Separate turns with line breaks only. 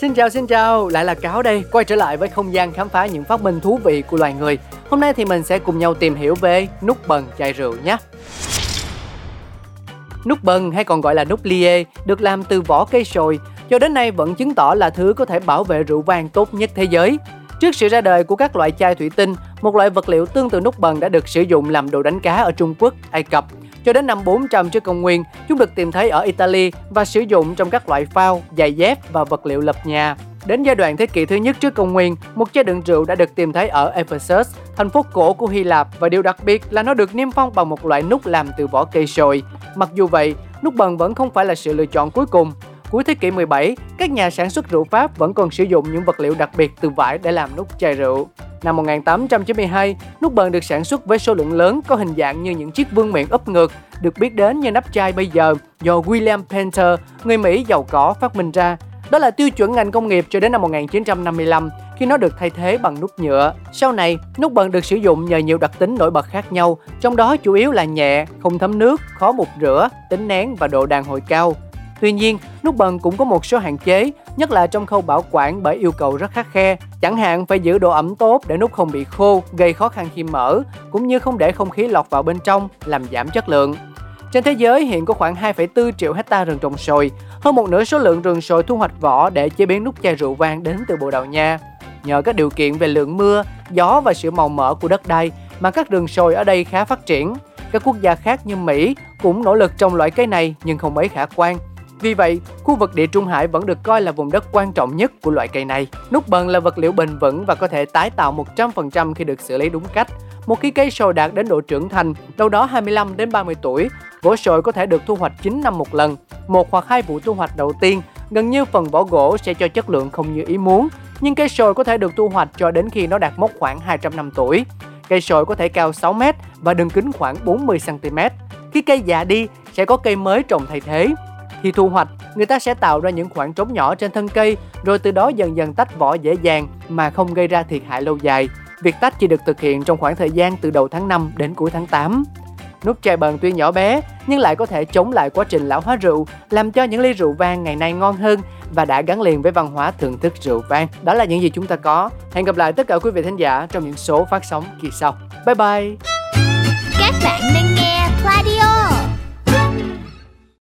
Xin chào xin chào, lại là Cáo đây, quay trở lại với không gian khám phá những phát minh thú vị của loài người. Hôm nay thì mình sẽ cùng nhau tìm hiểu về nút bần chai rượu nhé. Nút bần hay còn gọi là nút lie được làm từ vỏ cây sồi, cho đến nay vẫn chứng tỏ là thứ có thể bảo vệ rượu vang tốt nhất thế giới. Trước sự ra đời của các loại chai thủy tinh, một loại vật liệu tương tự nút bần đã được sử dụng làm đồ đánh cá ở Trung Quốc, Ai Cập. Cho đến năm 400 trước công nguyên, chúng được tìm thấy ở Italy và sử dụng trong các loại phao, giày dép và vật liệu lập nhà. Đến giai đoạn thế kỷ thứ nhất trước công nguyên, một chai đựng rượu đã được tìm thấy ở Ephesus, thành phố cổ của Hy Lạp và điều đặc biệt là nó được niêm phong bằng một loại nút làm từ vỏ cây sồi. Mặc dù vậy, nút bần vẫn không phải là sự lựa chọn cuối cùng. Cuối thế kỷ 17, các nhà sản xuất rượu Pháp vẫn còn sử dụng những vật liệu đặc biệt từ vải để làm nút chai rượu. Năm 1892, nút bần được sản xuất với số lượng lớn có hình dạng như những chiếc vương miện úp ngược, được biết đến như nắp chai bây giờ do William Painter, người Mỹ giàu có phát minh ra. Đó là tiêu chuẩn ngành công nghiệp cho đến năm 1955 khi nó được thay thế bằng nút nhựa. Sau này, nút bần được sử dụng nhờ nhiều đặc tính nổi bật khác nhau, trong đó chủ yếu là nhẹ, không thấm nước, khó mục rửa, tính nén và độ đàn hồi cao. Tuy nhiên, nút bần cũng có một số hạn chế, nhất là trong khâu bảo quản bởi yêu cầu rất khắc khe. Chẳng hạn phải giữ độ ẩm tốt để nút không bị khô, gây khó khăn khi mở, cũng như không để không khí lọt vào bên trong, làm giảm chất lượng. Trên thế giới hiện có khoảng 2,4 triệu hecta rừng trồng sồi, hơn một nửa số lượng rừng sồi thu hoạch vỏ để chế biến nút chai rượu vang đến từ Bồ Đào Nha. Nhờ các điều kiện về lượng mưa, gió và sự màu mỡ của đất đai mà các rừng sồi ở đây khá phát triển. Các quốc gia khác như Mỹ cũng nỗ lực trồng loại cây này nhưng không mấy khả quan. Vì vậy, khu vực địa Trung Hải vẫn được coi là vùng đất quan trọng nhất của loại cây này. Nút bần là vật liệu bền vững và có thể tái tạo 100% khi được xử lý đúng cách. Một khi cây sồi đạt đến độ trưởng thành, đâu đó 25 đến 30 tuổi, vỏ sồi có thể được thu hoạch 9 năm một lần. Một hoặc hai vụ thu hoạch đầu tiên, gần như phần vỏ gỗ sẽ cho chất lượng không như ý muốn, nhưng cây sồi có thể được thu hoạch cho đến khi nó đạt mốc khoảng 200 năm tuổi. Cây sồi có thể cao 6 m và đường kính khoảng 40 cm. Khi cây già đi, sẽ có cây mới trồng thay thế. Khi thu hoạch, người ta sẽ tạo ra những khoảng trống nhỏ trên thân cây, rồi từ đó dần dần tách vỏ dễ dàng mà không gây ra thiệt hại lâu dài. Việc tách chỉ được thực hiện trong khoảng thời gian từ đầu tháng 5 đến cuối tháng 8. Nút chai bần tuy nhỏ bé nhưng lại có thể chống lại quá trình lão hóa rượu, làm cho những ly rượu vang ngày nay ngon hơn và đã gắn liền với văn hóa thưởng thức rượu vang. Đó là những gì chúng ta có. Hẹn gặp lại tất cả quý vị thính giả trong những số phát sóng kỳ sau. Bye bye.
Các bạn đang